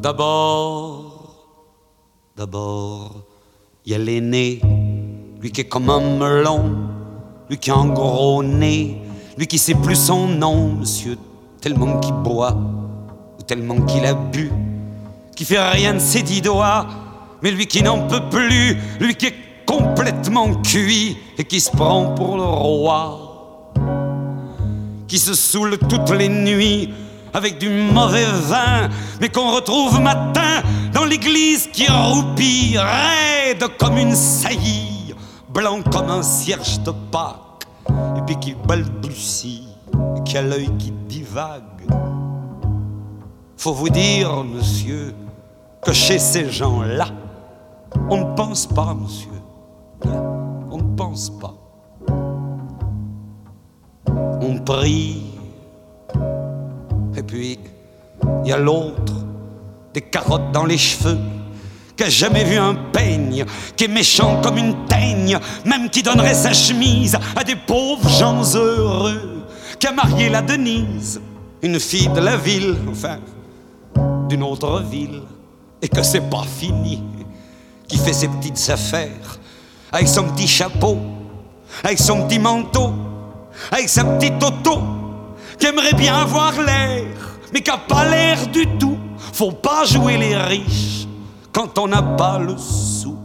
D'abord, d'abord, il y a l'aîné, lui qui est comme un melon, lui qui a un gros nez, lui qui sait plus son nom, monsieur, tellement qu'il boit, ou tellement qu'il a bu, qui fait rien de ses dix doigts, mais lui qui n'en peut plus, lui qui est complètement cuit et qui se prend pour le roi, qui se saoule toutes les nuits avec du mauvais vin, mais qu'on retrouve matin dans l'église qui roupille, raide comme une saillie, blanc comme un cierge de Pâques, et puis qui balbutie, et qui a l'œil qui divague. Faut vous dire, monsieur, que chez ces gens-là, on ne pense pas, monsieur. On ne pense pas. On prie et puis, il y a l'autre, des carottes dans les cheveux, qui a jamais vu un peigne, qui est méchant comme une teigne, même qui donnerait sa chemise à des pauvres gens heureux, qui a marié la Denise, une fille de la ville, enfin, d'une autre ville, et que c'est pas fini, qui fait ses petites affaires, avec son petit chapeau, avec son petit manteau, avec sa petite auto qui aimerait bien avoir l'air, mais qui n'a pas l'air du tout. Faut pas jouer les riches quand on n'a pas le sou.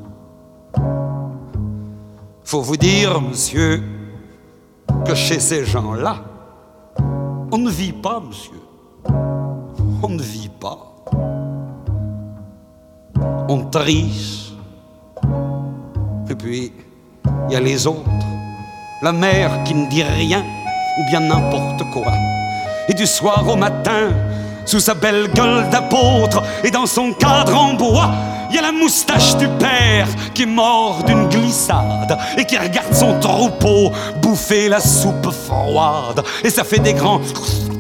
Faut vous dire, monsieur, que chez ces gens-là, on ne vit pas, monsieur. On ne vit pas. On triche. Puis, il y a les autres. La mère qui ne dit rien ou bien n'importe quoi. Et du soir au matin, sous sa belle gueule d'apôtre et dans son cadre en bois, il y a la moustache du père qui est mort d'une glissade et qui regarde son troupeau bouffer la soupe froide. Et ça fait des grands.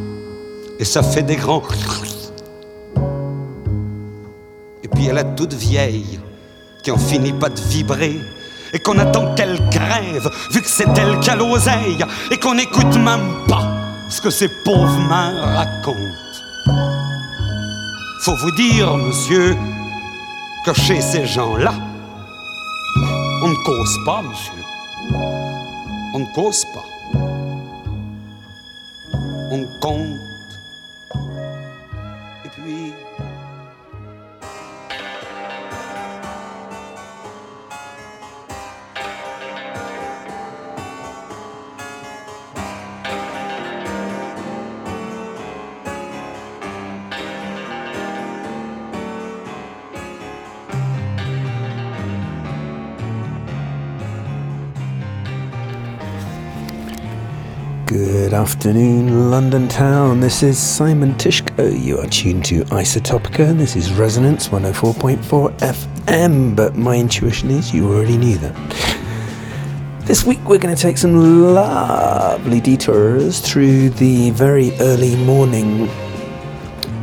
Et ça fait des grands. Et puis elle a toute vieille qui en finit pas de vibrer et qu'on attend qu'elle crève, vu que c'est elle qui a l'oseille, et qu'on n'écoute même pas ce que ces pauvres mains racontent. Faut vous dire, monsieur, que chez ces gens-là, on ne cause pas, monsieur. On ne cause pas. On compte. Afternoon, London town. This is Simon Tyszko. You are tuned to Isotopica. This is Resonance 104.4 FM, but my intuition is you already knew that. This week we're going to take some lovely detours through the very early morning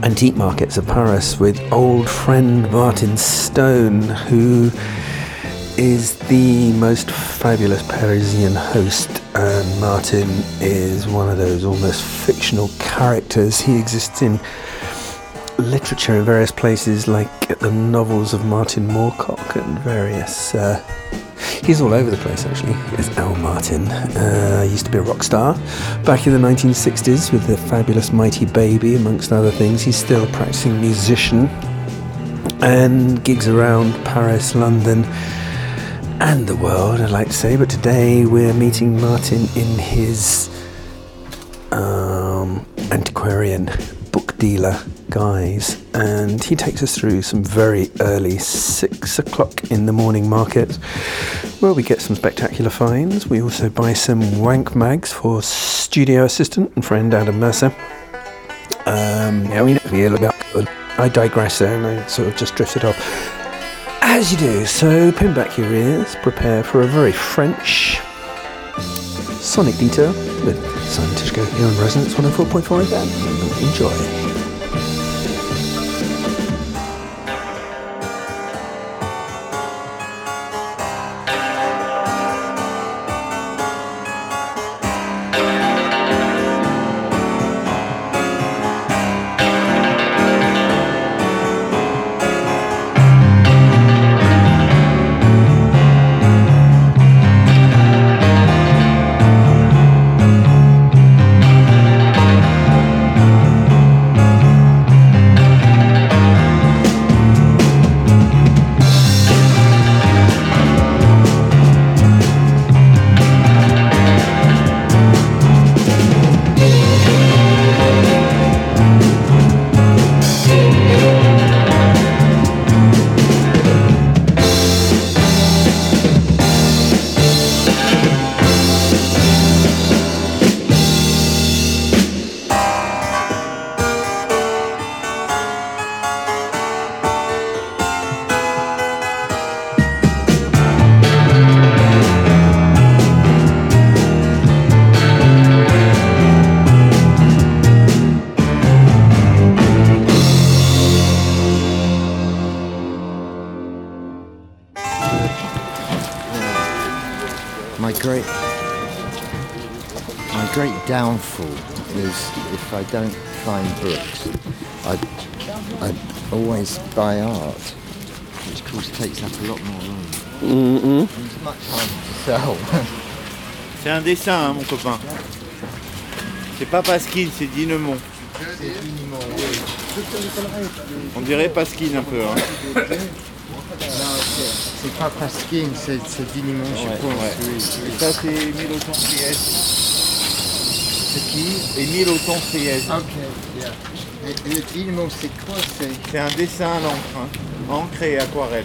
antique markets of Paris with old friend Martin Stone, who is the most fabulous Parisian host, and Martin is one of those almost fictional characters. He exists in literature in various places, like the novels of Martin Moorcock and various. Uh, he's all over the place, actually. It's Al Martin. Uh, used to be a rock star back in the 1960s with the fabulous Mighty Baby, amongst other things. He's still a practicing musician and gigs around Paris, London and the world, I'd like to say. But today we're meeting Martin in his um, antiquarian book dealer guise, and he takes us through some very early six o'clock in the morning market where we get some spectacular finds. We also buy some wank mags for studio assistant and friend Adam Mercer. Um, yeah, we know, I digress there and I sort of just drifted off. As you do, so pin back your ears, prepare for a very French sonic detail with Simon Tyszko here on Resonance 104.4 FM. Enjoy. Is if I don't find books, I I always buy art, which of course takes up a lot more room. It's much harder to sell. C'est un dessin, hein, mon copain. C'est pas Pasquine, c'est Dinemont. On dirait Pasquine un peu. Hein. c'est pas Pasquine, c'est c'est Dinimont, je Ouais, pense. ouais. oui. Et ça, c'est Émile Auton Friès. C'est qui Émile Auton Friès. Ok, yeah. Et le Dinimont, c'est quoi C'est C'est un dessin à l'encre. hein. Encre et aquarelle.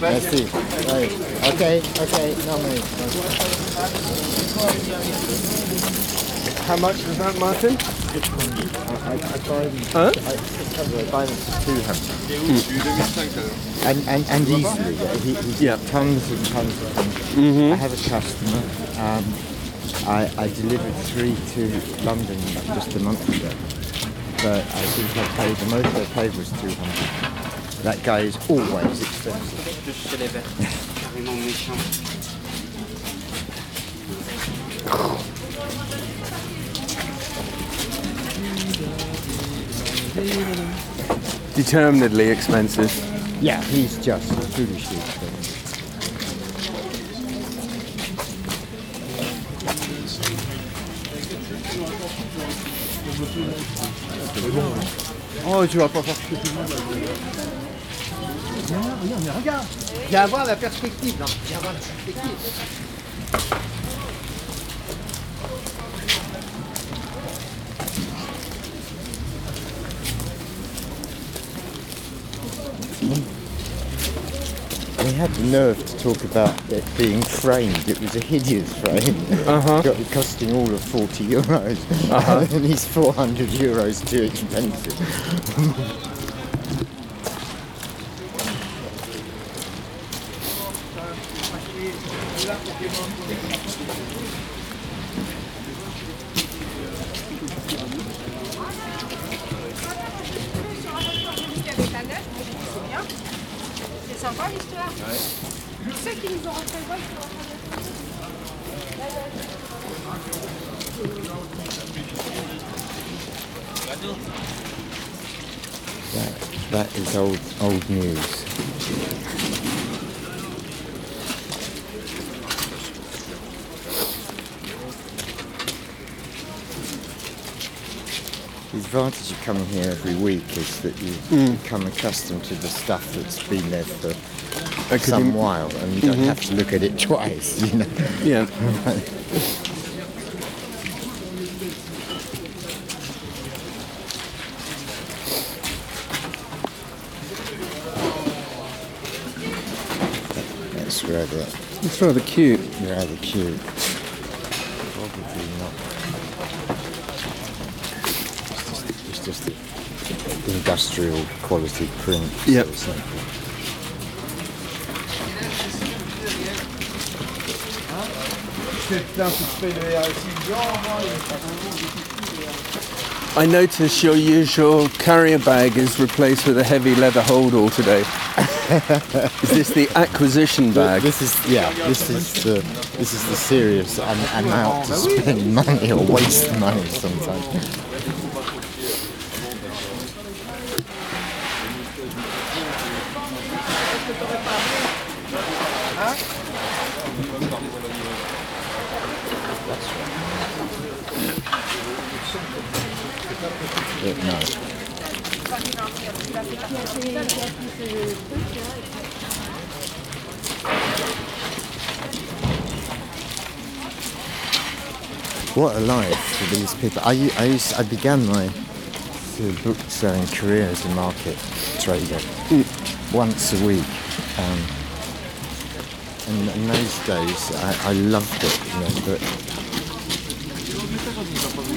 Merci. Ouais. Ok, ok, non mais. How much was that, Martin? I, I buy them. Huh? I, I them for two hundred. And, and and easily, yeah, he, he Yeah. tons and tons and tons. I have a customer. Um, I, I delivered three to London just a month ago. But I think I paid the most I paid was two hundred. That guy is always expensive. Carrément méchant. Determinedly expensive. Yeah, he's just foolishly expensive. Oh, tu vas pas faire ce que tu veux. Viens, mais regarde. Viens voir la perspective. Non, viens voir la perspective. He had the nerve to talk about it being framed. It was a hideous frame, Uh-huh. Got- costing all of 40 euros. and he's 400 euros too expensive. become accustomed to the stuff that's been there for oh, I some im- while, and you don't mm-hmm. have to look at it twice. You know. Yeah. That's rather It's rather cute. rather cute. Probably not. It's just, it's just industrial quality print. Yep. I notice your usual carrier bag is replaced with a heavy leather holdall today. is this the acquisition bag? This is yeah. This is the this is the serious. I'm, I'm out to spend money or waste money sometimes. No. What a life for these people. I, I, used, I began my book selling career as a market trader once a week. Um, and in those days, I, I loved it, you know, but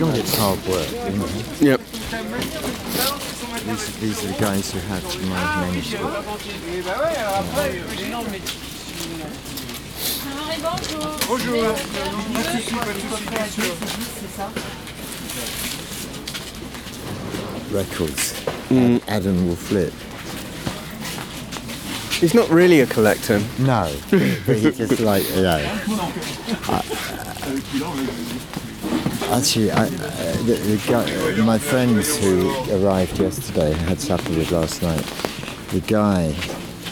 God, it's hard work, you know. Yep. These, these are the guys who had my manuscript. Records. Mm. Adam will flip. He's not really a collector. No, but he just like you know. I- actually, I, uh, the, the guy, my friends who arrived yesterday had supper with last night. The guy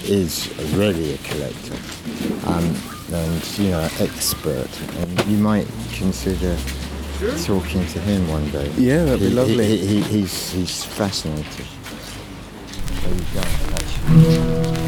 is really a collector, um, and you know, expert. And you might consider talking to him one day. Yeah, that'd be He- lovely. He, he, he's he's fascinating. There you go. Actually.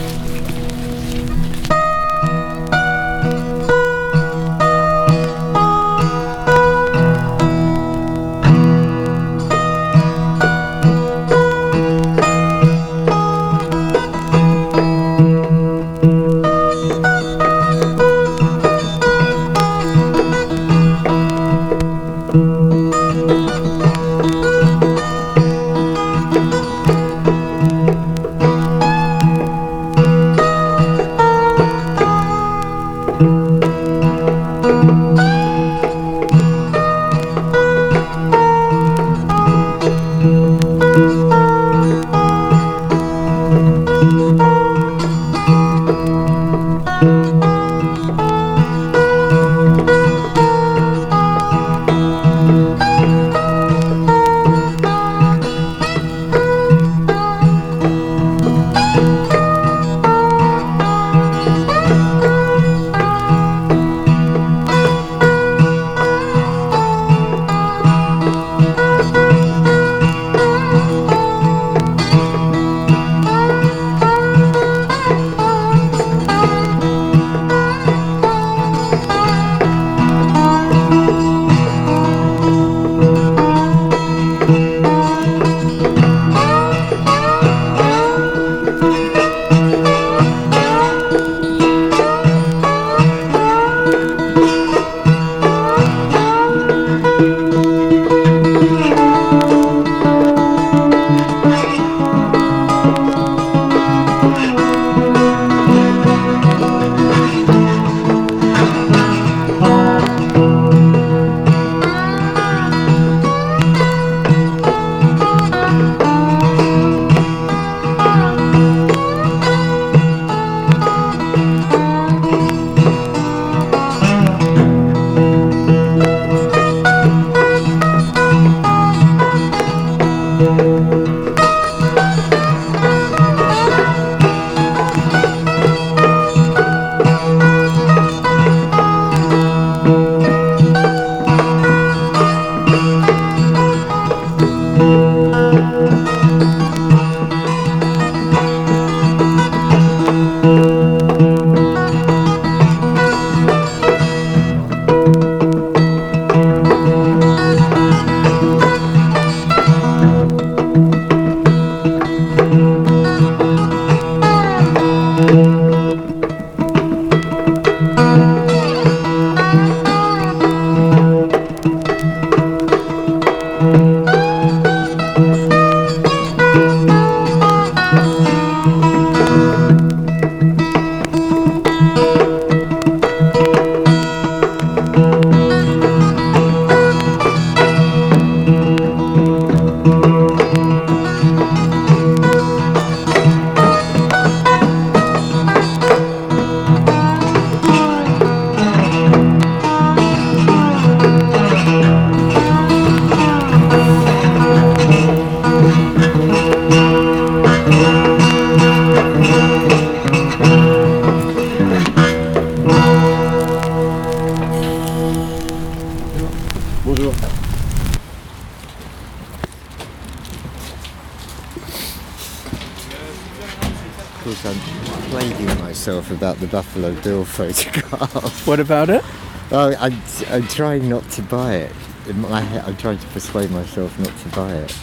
Buffalo photograph. What about it? Oh, I'm, I'm trying not to buy it. In my head, I'm trying to persuade myself not to buy it.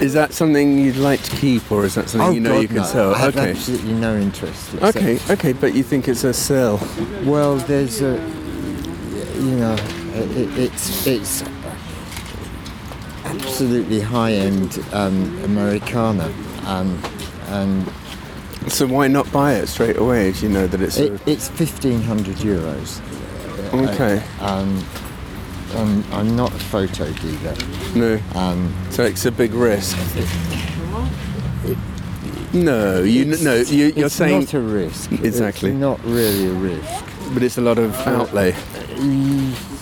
Is that something you'd like to keep, or is that something you know Oh, God, you can no. sell? I have Okay. absolutely no interest. Okay, okay, but you think it's a sell? Well, there's a, you know, it, it's it's absolutely high-end um, Americana, um, and So why not buy it straight away if you know that it's it, it's fifteen hundred euros. okay? Um, I'm, I'm not a photo dealer. No, Um, so it's a big risk. No, you no, you, you're it's saying, not a risk. Exactly. It's not really a risk. but it's a lot of outlay.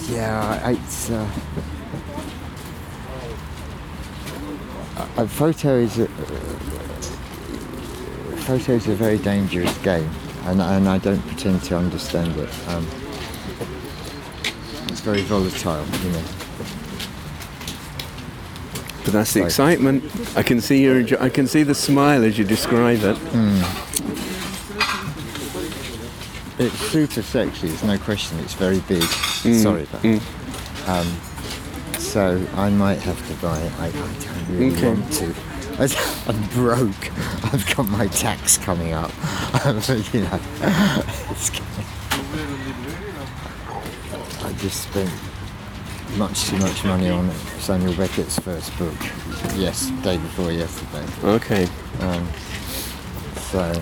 Yeah, it's. Uh, a, a photo is a, photo is a very dangerous game, and, and I don't pretend to understand it. Um, it's very volatile, you know. But that's the excitement. I can see your, I can see the smile as you describe it. It's super sexy. There's no question. It's very big. Mm, Sorry, but um, so I might have to buy it. I, I don't really Okay. want to. I'm broke. I've got my tax coming up. so, you know, it's, I just spent much too much money on Samuel Beckett's first book. Yes, day before yesterday. Okay. Um, so.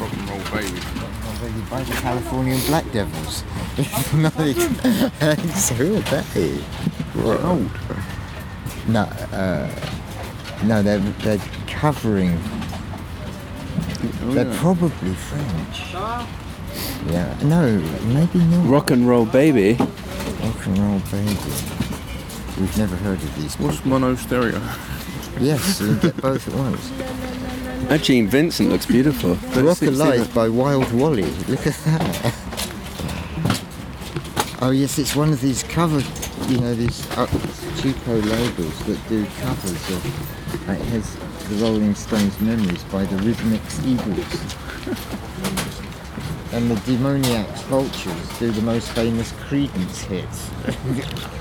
Well, you buy the Californian Black Devils. no, so who are they? Old. No, uh, no, they're they're covering. they're probably French. Yeah, no, maybe not. Rock and roll baby. Rock and roll baby. We've never heard of these. What's mono stereo? Yes, you get both at once. That Gene Vincent looks beautiful. Rock Alive by Wild Wally. Look at that. Oh yes, it's one of these cover, you know, these uh, cheapo labels that do covers of. It has the Rolling Stones memories by the Rhythmics Eagles. And the Demoniacs Vultures do the most famous Creedence hits.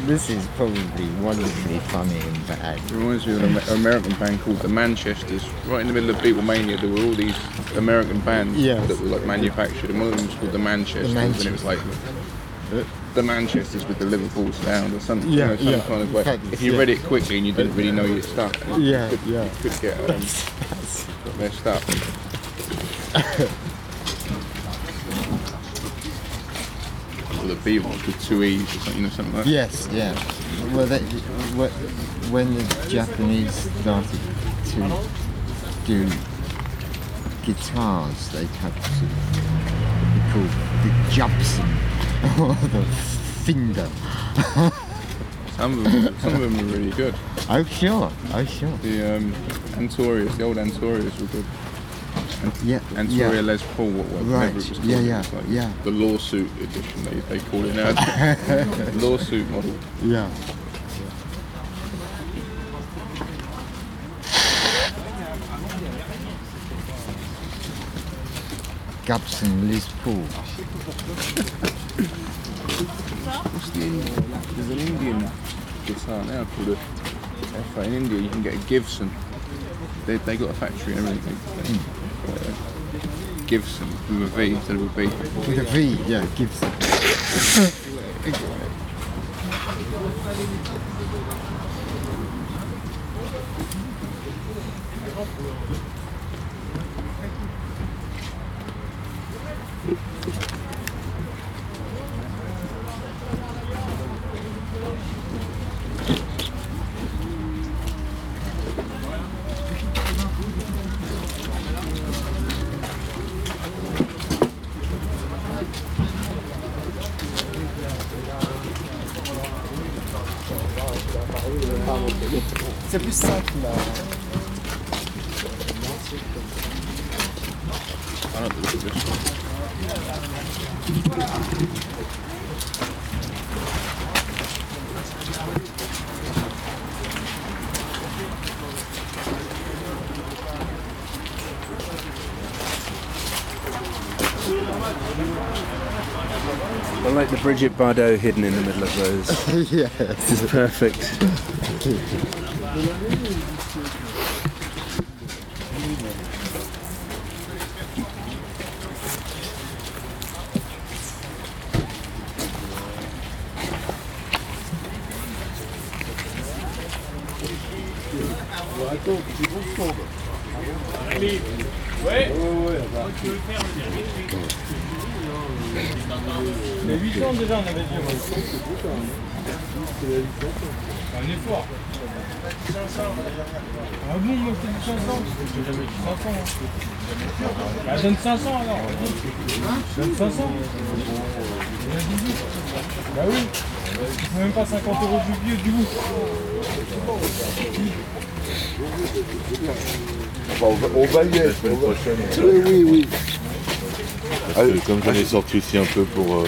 this is probably wonderfully funny and bad. It reminds me of an American band called the Manchesters. Right in the middle of Beatlemania, there were all these American bands Yes. that were like manufactured, and one of them was called the Manchesters, and it was like the Manchesters with the Liverpool sound or something. Yeah, you know, some yeah. kind of way. If you yeah. read it quickly and you didn't really know your stuff, Yeah, you could, yeah. you could get um, got messed up. or the Beatles with two E's or something, you know, something like that. Yes, yeah. Well, that, when the Japanese started to do guitars, they had to be called the Jubson or the Finder. Some of them, some of them were really good. Oh, sure. Oh, sure. The um, Antorius, the old Antorius were good. Yeah. Antoria yeah. Les Paul, what, whatever Right, it was called. yeah, yeah, like yeah. The lawsuit edition, they, they call it now. lawsuit model. Yeah. Gubson Liz Paul. What's the Indian? There's an Indian guitar now called a FA in India. You can get a Gibson. They, they got a factory and everything. Uh, Gibson with a V instead of a B. With a V, yeah, Gibson. Brigitte Bardot hidden in the middle of those. yeah. This is perfect. Un effort. 500. Ah bon, moi je te dis 500 parce que j'ai jamais dit 500. Hein. Bah, donne 500 alors. vas-y. Donne 500. Bah oui. Il faut même pas 50 euros du vieux du bout. on va, on va y être. on Oui, oui, oui. Que comme j'en ai sorti aussi un peu pour. euh,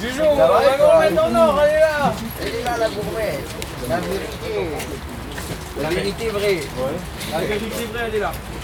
Jujon, on va le mettre en or, allez là Elle est là la gourmette. La vérité. La vérité vraie. La qualité vraie, elle est là.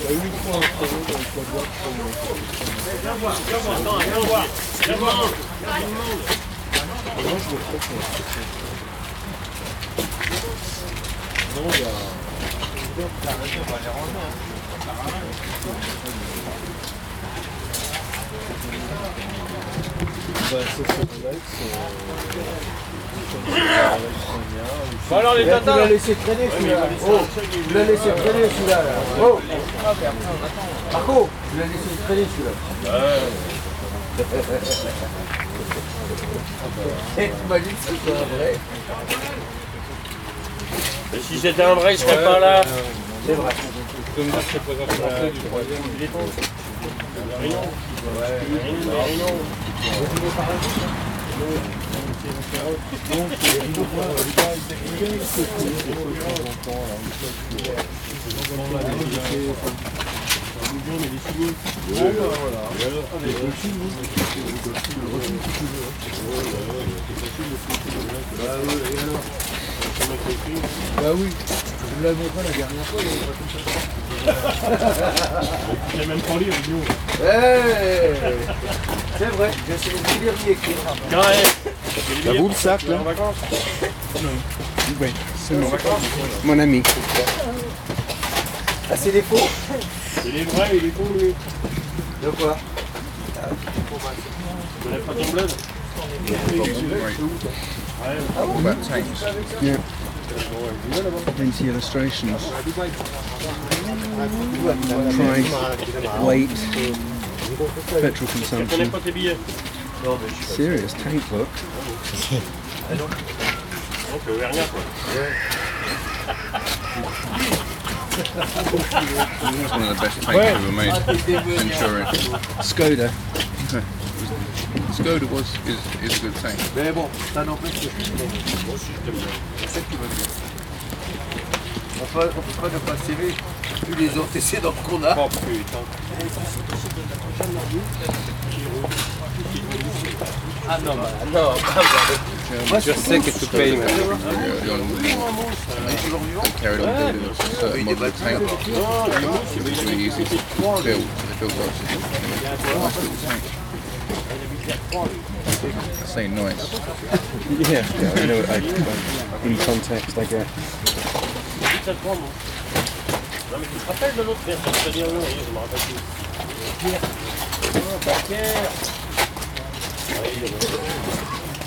Il y a 8 le. Viens voir, viens voir, viens voir. Viens voir. Non, c'est. Bon alors les tatas Il l'a ah, ah, laissé traîner celui-là. Il l'a laissé traîner celui-là. Là. Oh Marco, il l'a laissé traîner celui-là. Et tu m'as dit que c'était un vrai. Et si c'était un vrai, je serais pas là. C'est vrai. Comme ça, je pas un français du troisième. Il est temps. Ouais. Il est bah oui, vous l'avais montré la dernière fois, il pas ça. J'ai même pas lu, idiot. Eh, C'est vrai, j'ai essayé de lire ni écrire. T'as vous le sac là Oui, c'est mon, mon ami. Ah, c'est des faux Il est vrai, il est con lui. De quoi? Tu lèves pas ton bled About tanks. Yeah. Into illustrations. Price, weight, petrol consumption. pas tes billets Serious tank book. Donc rien quoi. It's one of the best tanks ever made. Centurion. Skoda. Skoda was is, is a good tank. Mais bon, ça n'empêche que je suis C'est ça qui va bien. On peut, on peut pas ne pas s'aimer vu les antécédents qu'on a. Oh putain. Ah non, bah, non, Moi, je sais que tu payes. Carried on building a certain model of tank. It was really easy to build. They built lots of them. Nice little tank. Nice. Yeah, yeah I know. I, in context, I moi. Non mais tu te rappelles de l'autre te oui, je me rappelle plus. Oh, Baker Ouais, il y avait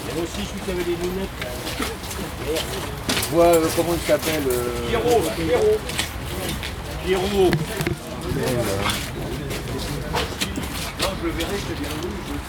il y avait aussi celui qui avait des lunettes. Je vois euh, comment il s'appelle. euh, Pierrot, Pierrot. Pierrot je le verrai, je te dirai oui, je le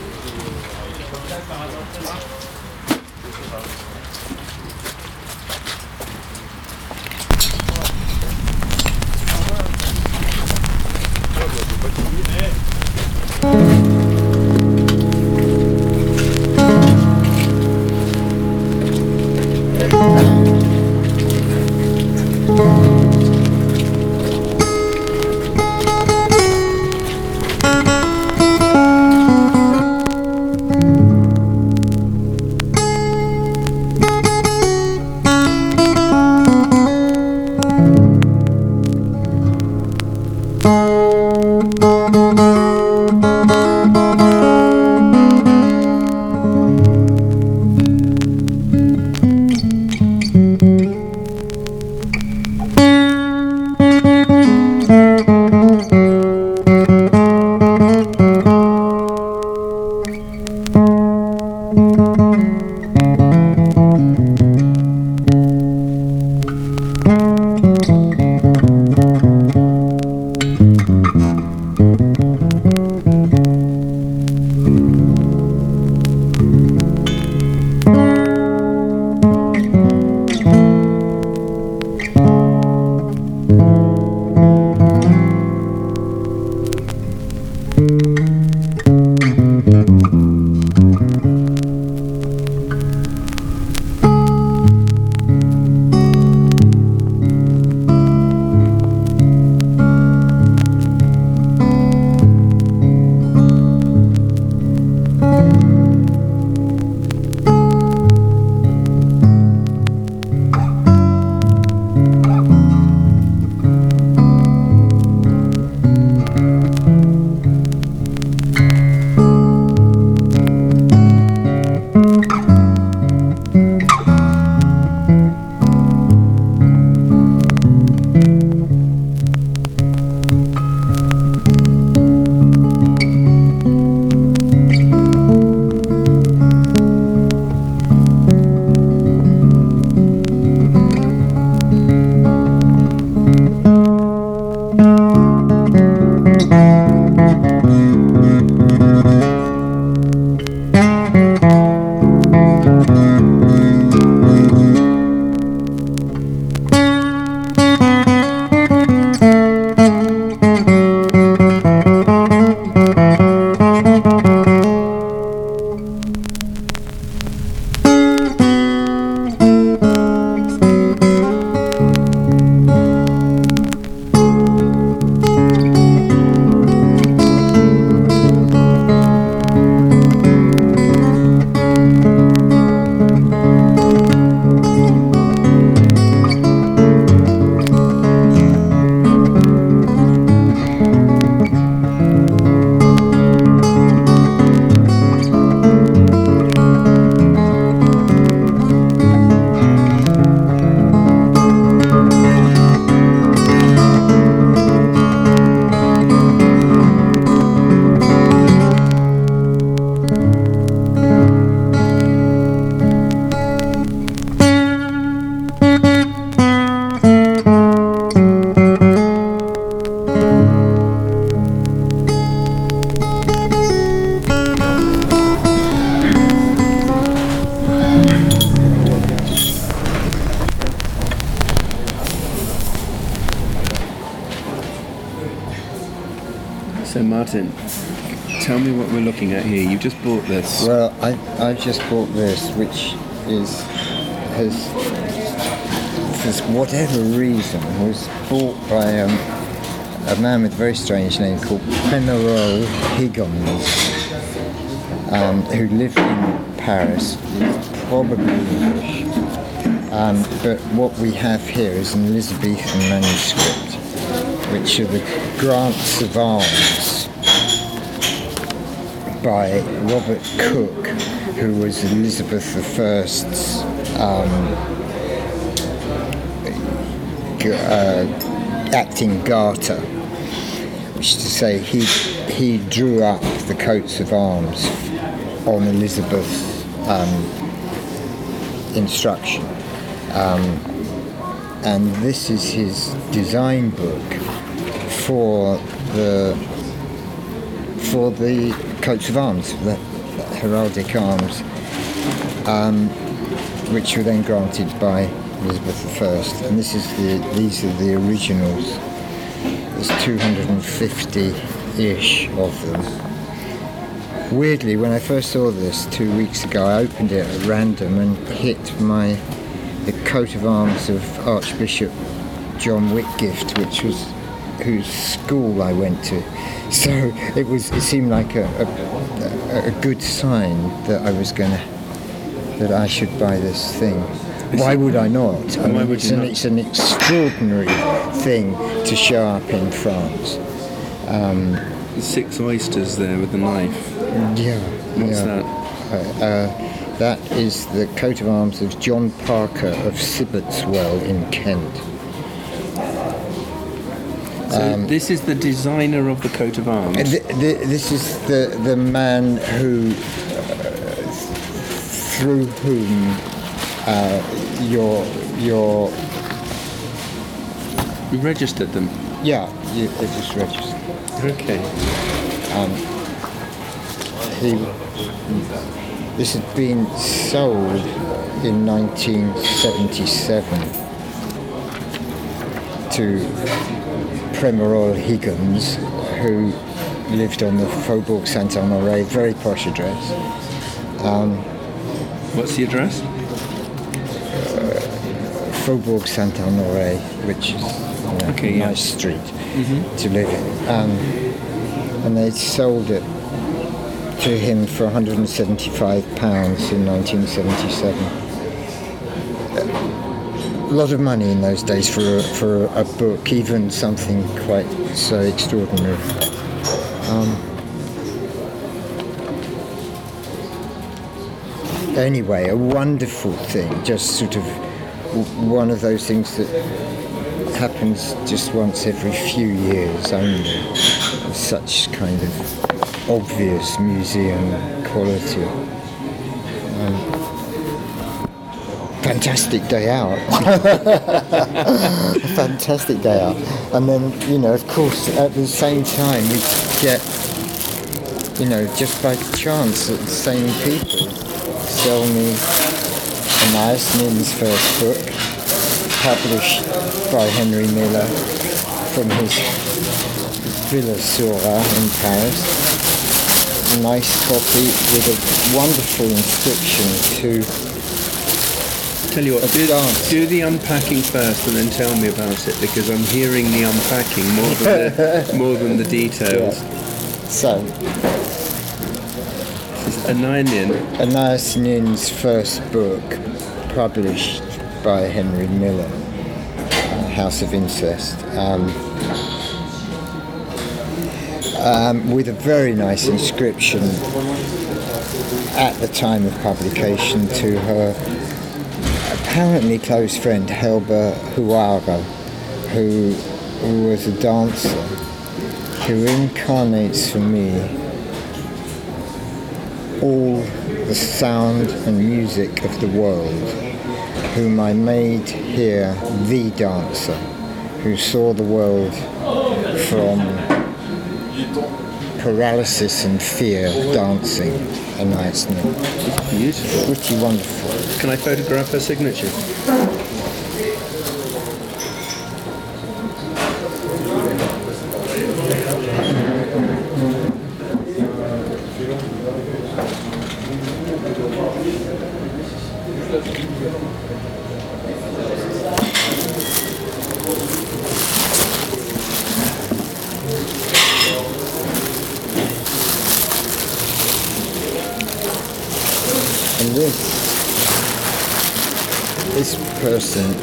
just bought this. Well, I, I've just bought this, which is has, for whatever reason, was bought by um, a man with a very strange name called Penarol Higgins, um, who lived in Paris, probably English. Um, but what we have here is an Elizabethan manuscript, which are the grants of arms by Robert Cooke, who was Elizabeth I's um, uh, acting garter, which is to say he he drew up the coats of arms on Elizabeth's um, instruction. Um, and this is his design book for the for the coats of arms, the heraldic arms, um, which were then granted by Elizabeth I. And this is the these are the originals. There's 250-ish of them. Weirdly, when I first saw this two weeks ago, I opened it at random and hit my the coat of arms of Archbishop John Whitgift, which was whose school I went to. So it was it seemed like a, a, a good sign that I was going to that I should buy this thing. Why would I not? I Why mean, would it's, you an, not? it's an extraordinary thing to show up in France. Um, Six oysters there with a knife. yeah. What's yeah. that? Uh, uh, that is the coat of arms of John Parker of Sibbertswell in Kent. So this is the designer of the coat of arms. Th- th- this is the the man who, uh, through whom uh, your your You registered them. yeah, you, it was registered. Okay. He, this had been sold in 1977 to Premerol Higgins, who lived on the Faubourg Saint-Honoré, very posh address. Um, What's the address? Uh, Faubourg Saint-Honoré, which is you know, Okay, a yeah. nice street mm-hmm. to live in. Um, and they sold it to him for 175 pounds in 1977. Lot of money in those days for a, for a book, even something quite so extraordinary. anyway, a wonderful thing, just sort of one of those things that happens just once every few years only. Such kind of obvious museum quality. Um, fantastic day out. a fantastic day out. And then, you know, of course, at the same time, we get you know, just by chance the same people sell me Anais Nin's first book, published by Henry Miller from his Villa Seurat in Paris. A nice copy with a wonderful inscription to Tell you what, do, do the unpacking first and then tell me about it because I'm hearing the unpacking more than the, more than the details. so A nine in. Anais Nin's first book, published by Henry Miller, uh, House of Incest, um, um, with a very nice inscription at the time of publication to her apparently close friend Helba Huara, who was a dancer who incarnates for me all the sound and music of the world, whom I made here the dancer, who saw the world from paralysis and fear dancing a night's night. Beautiful. Pretty wonderful. Can I photograph her signature?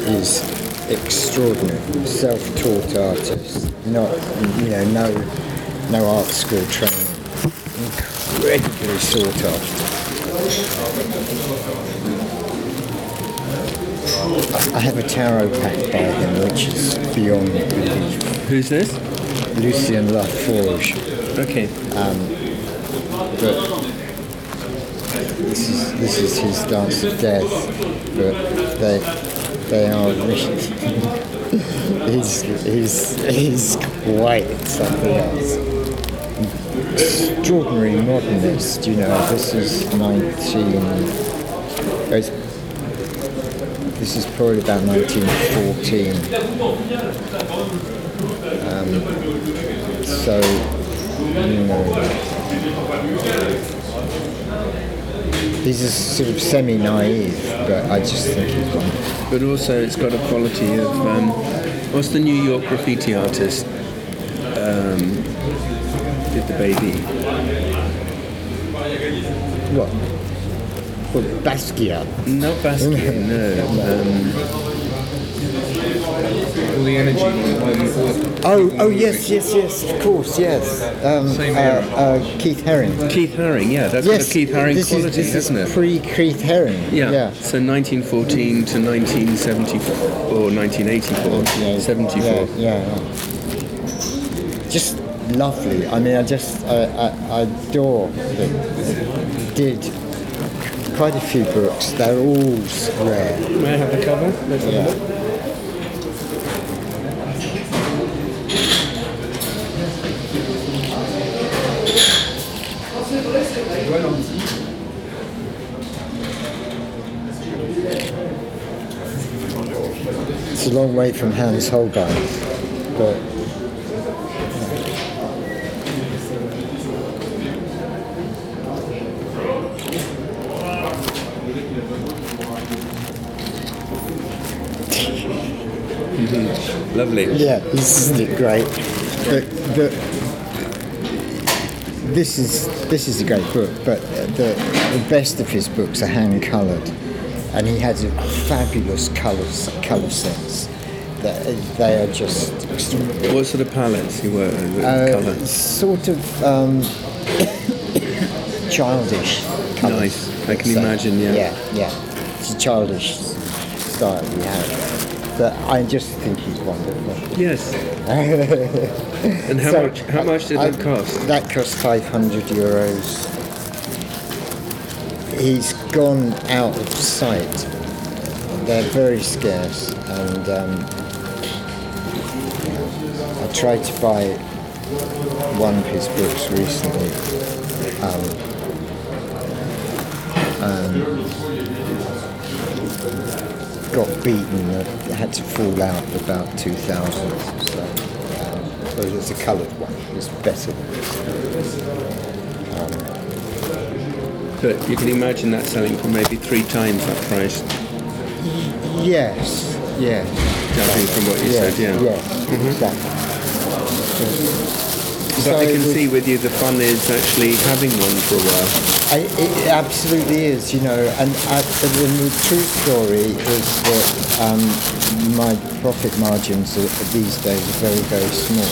Is extraordinary, self-taught artist, not, you know, no, no art school training, incredibly sought after. I- have a tarot pack by him, which is beyond belief. Who's this? Lucien Laforge. Okay. Um, but this is this is his dance of death. But they they are he's he's he's quite something else. extraordinary modernist. You know, this is 19. it's- This is probably about 1914. Um, so, you know, he's a sort of semi-naive, but I just think he's wonderful. But also, it's got a quality of um, what's the New York graffiti artist? Um, did the baby? What? Well, Basquiat. Not Basquiat, no. Um, the energy. Oh, oh yes, yes, yes, of course, yes. Um, uh, uh, Keith Haring. Keith Haring, yeah, that's got a Keith Haring this quality, is, this hasn't is it? Pre-Keith Haring. Yeah. yeah. So 1914 to 1974 or 1984, 74. Yeah, yeah, yeah. Just lovely. I mean, I just I, I, I adore that. Did quite a few books. They're all rare. May I have the cover? Let's Yeah. A long way from Hans Holbein, but Lovely. Yeah, this is great. The, the, this is this is a great book, but the, the best of his books are hand coloured, and he has a fabulous colours colour sense. That they are just. What sort of palettes you work with? Uh, sort of um, childish. colours. Nice. I can So, imagine, yeah. Yeah, yeah. It's a childish style he has, but I just think he's wonderful. Yes. And how So, much? How much did I- that cost? That cost 500 euros. He's gone out of sight. They're very scarce, and um, I tried to buy one of his books recently. Um, um, got beaten. I had to fall out about 2,000. So, um, but it's a coloured one. It's better than this. But you can imagine that selling for maybe three times that price, yes, yeah. judging from what you yes, said. Yeah. Yes, exactly. But I can So- see with you the fun is actually having one for a while. I, it absolutely is, you know, and, uh, and the true story is that um, my profit margins are, these days are very, very small.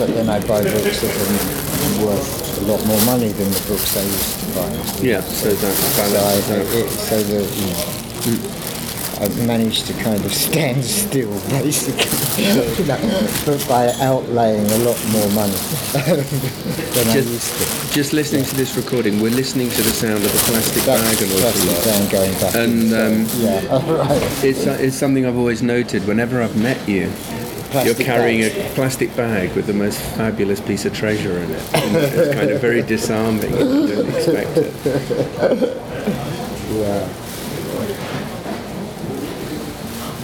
But then I buy books that are worth a lot more money than the books I used to buy. Yeah, so that So, I, it, so that, you know, I've managed to kind of stand still, basically, you know, but by outlaying a lot more money than I used to. Just, just listening to this recording, we're listening to the sound of a plastic That's bag an awful lot. bag going back And um, yeah, right. it's, it's something I've always noted. Whenever I've met you, you're carrying bags. a plastic bag with the most fabulous piece of treasure in it. It's kind of very disarming. You don't expect it. Yeah.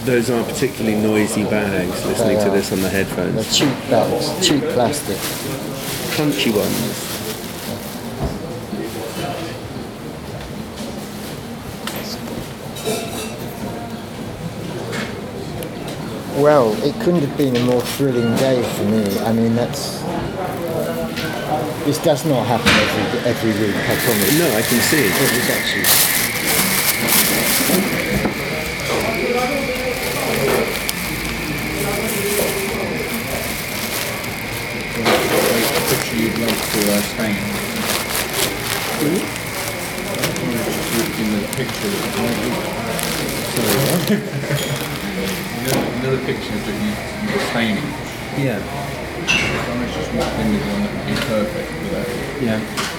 Those aren't particularly noisy bags. Listening to this on the They're headphones. cheap bags, cheap plastic. Crunchy ones. Well, it couldn't have been a more thrilling day for me. I mean, that's. This does not happen every every week. I promise. No, I can see. It was actually. picture you'd like to uh, stain. In the picture that Sorry, you pictures that you, you're staining? Yeah. If I was just walked in with one that would be perfect for that. Yeah.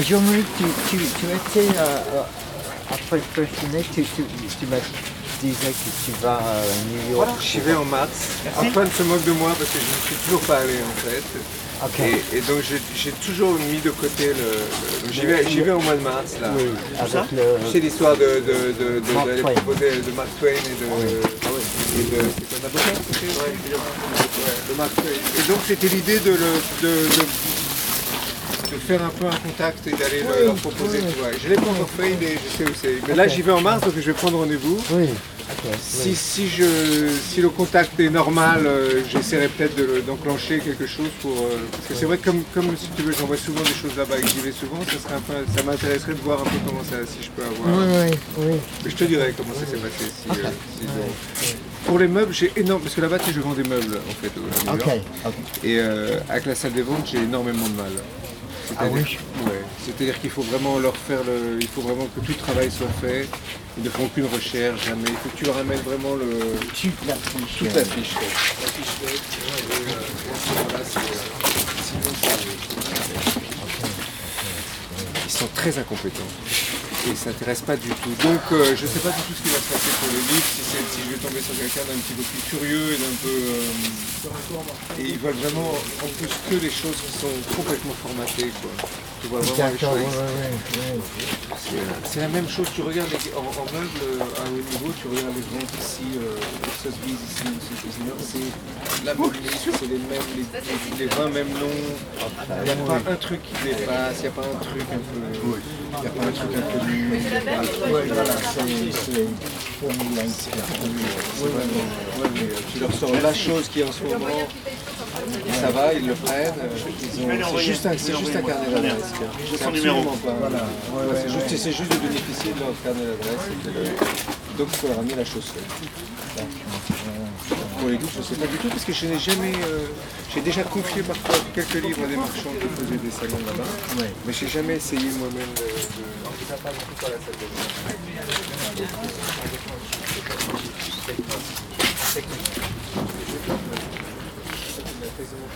Jean-Marie, tu, tu, tu étais, euh, euh, après le année, tu, tu, tu m'as disais que tu vas à New York. J'y vais en mars. Antoine se moque de moi parce que je ne suis toujours pas allé en fait. Et, et donc j'ai- toujours mis de côté le. le- j'y vais, au mois de mars là. Oui, avec le... C'est l'histoire de, de, de, de, Mark Twain. proposer de Mark Twain et de. et de c'est quoi, Napoléon, c'était Ouais, ouais, de Mark Twain. Et donc c'était l'idée de, le, de, de, de faire un peu un contact et d'aller le- leur proposer. tu vois. Je l'ai pas encore fait, est- je sais où c'est. Mais là j'y vais en mars donc je vais prendre rendez-vous. Oui. Si, si, je, si le contact est normal, euh, j'essaierai peut-être de le- d'enclencher quelque chose pour. euh, parce que c'est vrai que comme, comme si tu veux, j'envoie souvent des choses là-bas et que j'y vais souvent, ça, serait un peu, ça m'intéresserait de voir un peu comment ça, si je peux avoir. Oui, oui, oui. Mais je te dirai comment ça s'est passé. Si, euh, si je- Pour les meubles, j'ai énorme. Parce que là-bas, tu sais, je vends des meubles en fait. au- à New Ok, York. ok. Et euh, avec la salle des ventes, j'ai énormément de mal. Ah oui? Ouais. C'est-à-dire qu'il faut vraiment leur faire le. Il faut vraiment que tout le travail soit fait. Ils ne font aucune recherche, jamais. Il faut que tu leur amènes vraiment le. Toute la fiche. Toute la fiche. La fiche Ils sont très incompétents. Et ils ne s'intéressent pas du tout. Donc euh, je ne sais pas du tout ce qui va se passer pour le livre, si, je vais tomber sur quelqu'un d'un petit peu plus curieux et d'un peu. euh, et ils veulent vraiment en plus que les choses qui sont complètement formatées. Quoi. Tu vois vraiment les D'accord, oui, choses. oui, oui. C'est c'est la même chose, tu regardes les- en, en meuble euh, à haut niveau, tu regardes les ventes ici, euh, les Sotheby's ici, c'est la même c'est les mêmes, les, les 20 mêmes noms, il n'y a pas un truc qui dépasse, il n'y a pas un truc un peu, il n'y a pas un truc un peu nul, il y a pas un truc- Oui, voilà, c'est Ouais, mais, euh, tu leur sors la chose qui est en ce moment, ça va, ils le prennent, euh, c'est juste un, c'est juste un carnet d'adresse. C'est absolument pas. Voilà. Ouais, c'est juste, c'est juste de bénéficier de leur carnet d'adresse. et de le- Donc il faut leur amener la chose faite. Pour les livres, je ne sais pas du tout parce que je n'ai jamais. euh, j'ai déjà confié parfois quelques livres à des marchands qui faisaient des salons là-bas. Mais j'ai jamais essayé moi-même de.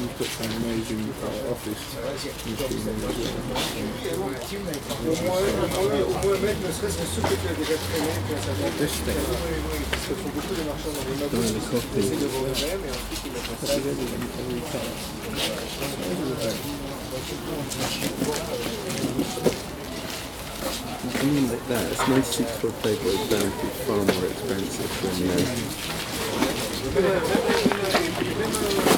you've got some amazing uh, office machines. This thing. Something like that, it's nice cheap for a playboy band, it's far more expensive than you know.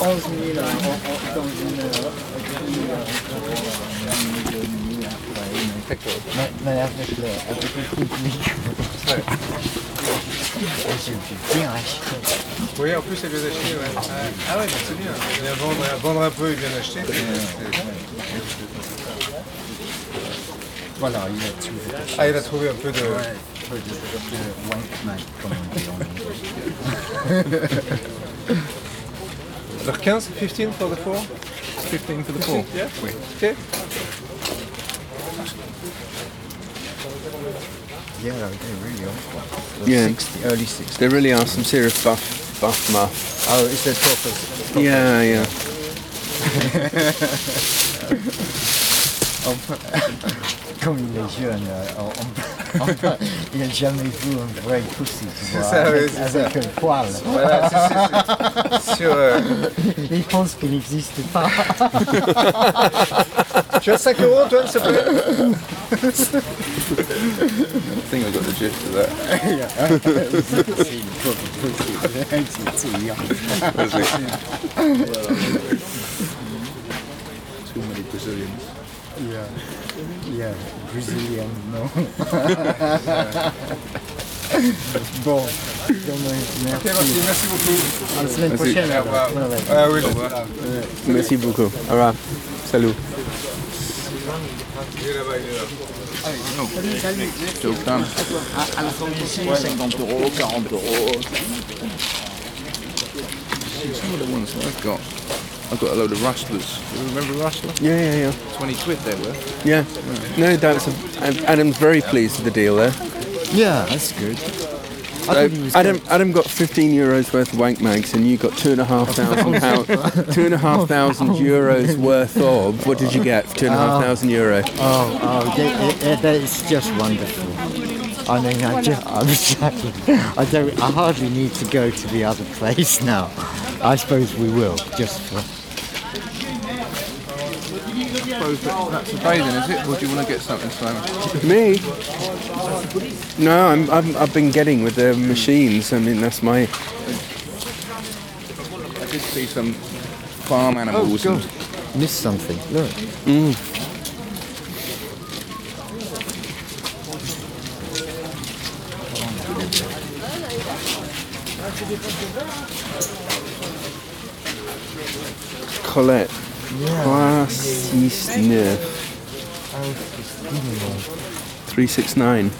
11 000 dans une euh, avec le, avec le public bien acheté. Oui, en plus, c'est bien acheté, ouais. Ah, ah ouais, c'est bien. Et à vendre, à vendre un peu et bien acheter. Voilà, il a trouvé. Ah, il a trouvé un peu de... Ouais, de, comme on dit. Alors 15, 15 for the four? 15 for the four. Yeah? Oui. Okay. Yeah, they really are. Yeah. 60, early 60s. There really are some serious buff, buff muff. Oh, is there proper? Yeah, yeah. Comme il est jeune, on- il n'a jamais vu un vrai pussy, tu vois, ça, oui, avec, c'est avec un poil. Voilà, c'est- c'est- c'est- sur... euh, Il pense qu'il n'existe pas. Tu as 5 euros, toi, s'il te plaît I think I got the gist of that. Too many Brazilians. Yeah, yeah, Brazilian, no. bon, merci. Merci, merci beaucoup. À la semaine Merci. prochaine. Au revoir. Ah oui, je sais. Merci beaucoup. Au revoir. Salut. Il est là-bas, il est là. Still done. À, à la fin du 50 euros, 40 euros. Some of the ones I've got, I've got a load of rustlers. You remember Rustler? Yeah, yeah, yeah. 20 quid they were. Yeah. No, that's a, Adam's very pleased with the deal there. Yeah, that's good. So thought he was Adam, Adam got 15 euros worth of wank mags, and you got two and a half thousand pounds, two and a half thousand oh. euros worth of. What did you get for two and a half oh. thousand euro? Oh, oh, that, that, that is just wonderful. I mean, I just, I'm saying, I don't, I hardly need to go to the other place now. I suppose we will, just for. suppose that, that's a bathing, is it? Or do you want to get something, Simon? Me? No, I'm, I'm, I've been getting with the machines. I mean, that's my. I did see some farm animals. Oh, and God. Missed something. Look. Mm. Colette. Yeah. 369. 369.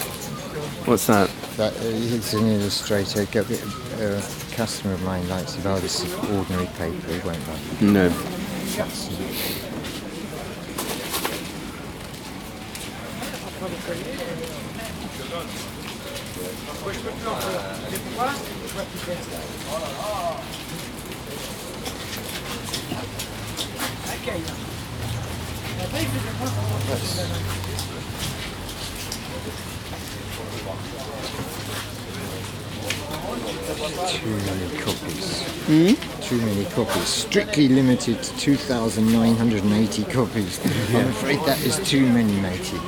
What's that? That, uh, he's an illustrator. A a customer of mine likes it. Oh, this is ordinary paper. He won't like it. No. That's, Too many copies. Hmm? Too many copies. Strictly limited to 2,980 copies. I'm afraid that is too many, matey.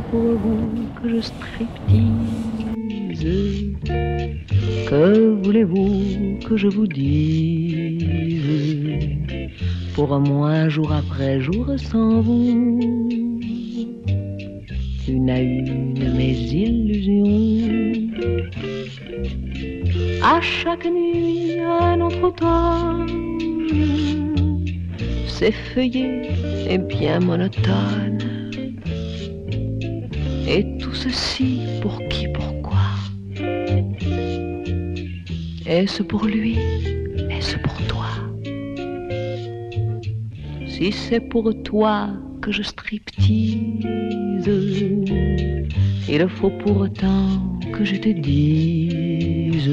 Pour vous que je striptease Que voulez-vous que je vous dise? Pour moi, jour après jour, sans vous, une à une mes illusions. À chaque nuit, un autre automne s'effeuillé et bien monotone. Et tout ceci pour qui, pourquoi Est-ce pour lui? Est-ce pour toi? Si c'est pour toi que je striptease, il faut pourtant que je te dise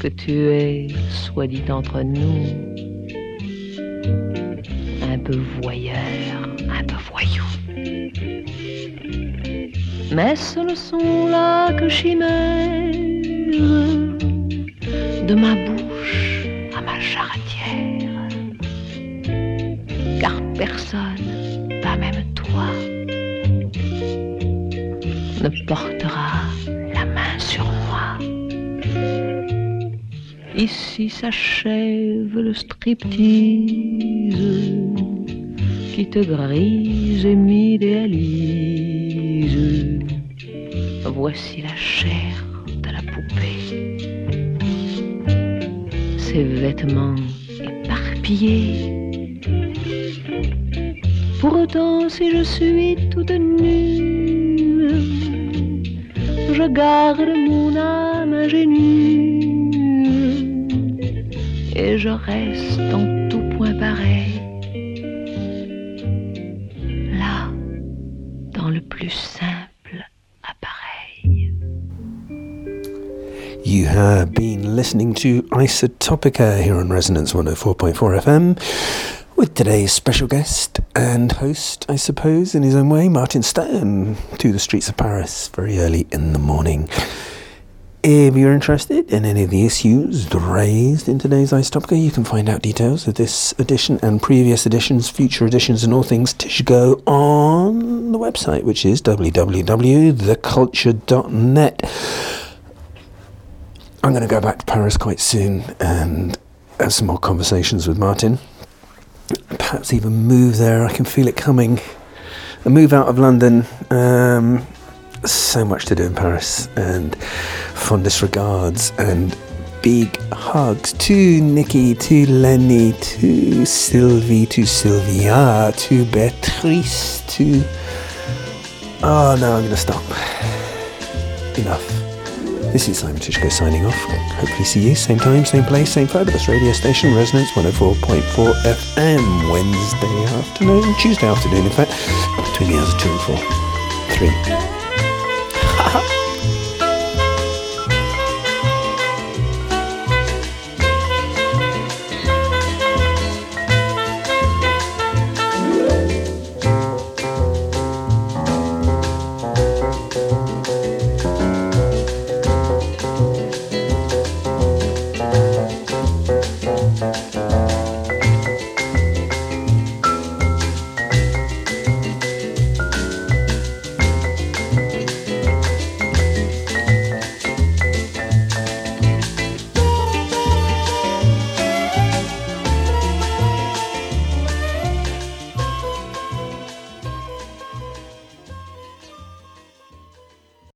que tu es, soit dit entre nous, un peu voyeur, Mais ce ne sont là que chimères de ma bouche à ma charretière. Car personne, pas même toi, ne portera la main sur moi. Ici s'achève le striptease qui te grise et m'idéalise. Voici la chair de la poupée, ses vêtements éparpillés. Pourtant, si je suis toute nue, je garde mon âme ingénue et je reste en have been listening to Isotopica here on Resonance 104.4 FM with today's special guest and host, I suppose, in his own way, Martin Stone, to the streets of Paris very early in the morning. If you're interested in any of the issues raised in today's Isotopica, you can find out details of this edition and previous editions, future editions, and all things Tyszko on the website, which is www.theculture.net. I'm going to go back to Paris quite soon and have some more conversations with Martin. Perhaps even move there. I can feel it coming. A move out of London. Um, so much to do in Paris, and fondest regards and big hugs to Nikki, to Lenny, to Sylvie, to Sylvia, to Beatrice, to. Oh no, I'm going to stop. Enough. This is Simon Tyszko signing off. Hopefully, see you same time, same place, same fabulous radio station, Resonance 104.4 FM, Wednesday afternoon, Tuesday afternoon, in fact, between the hours of 2 and 4. 3.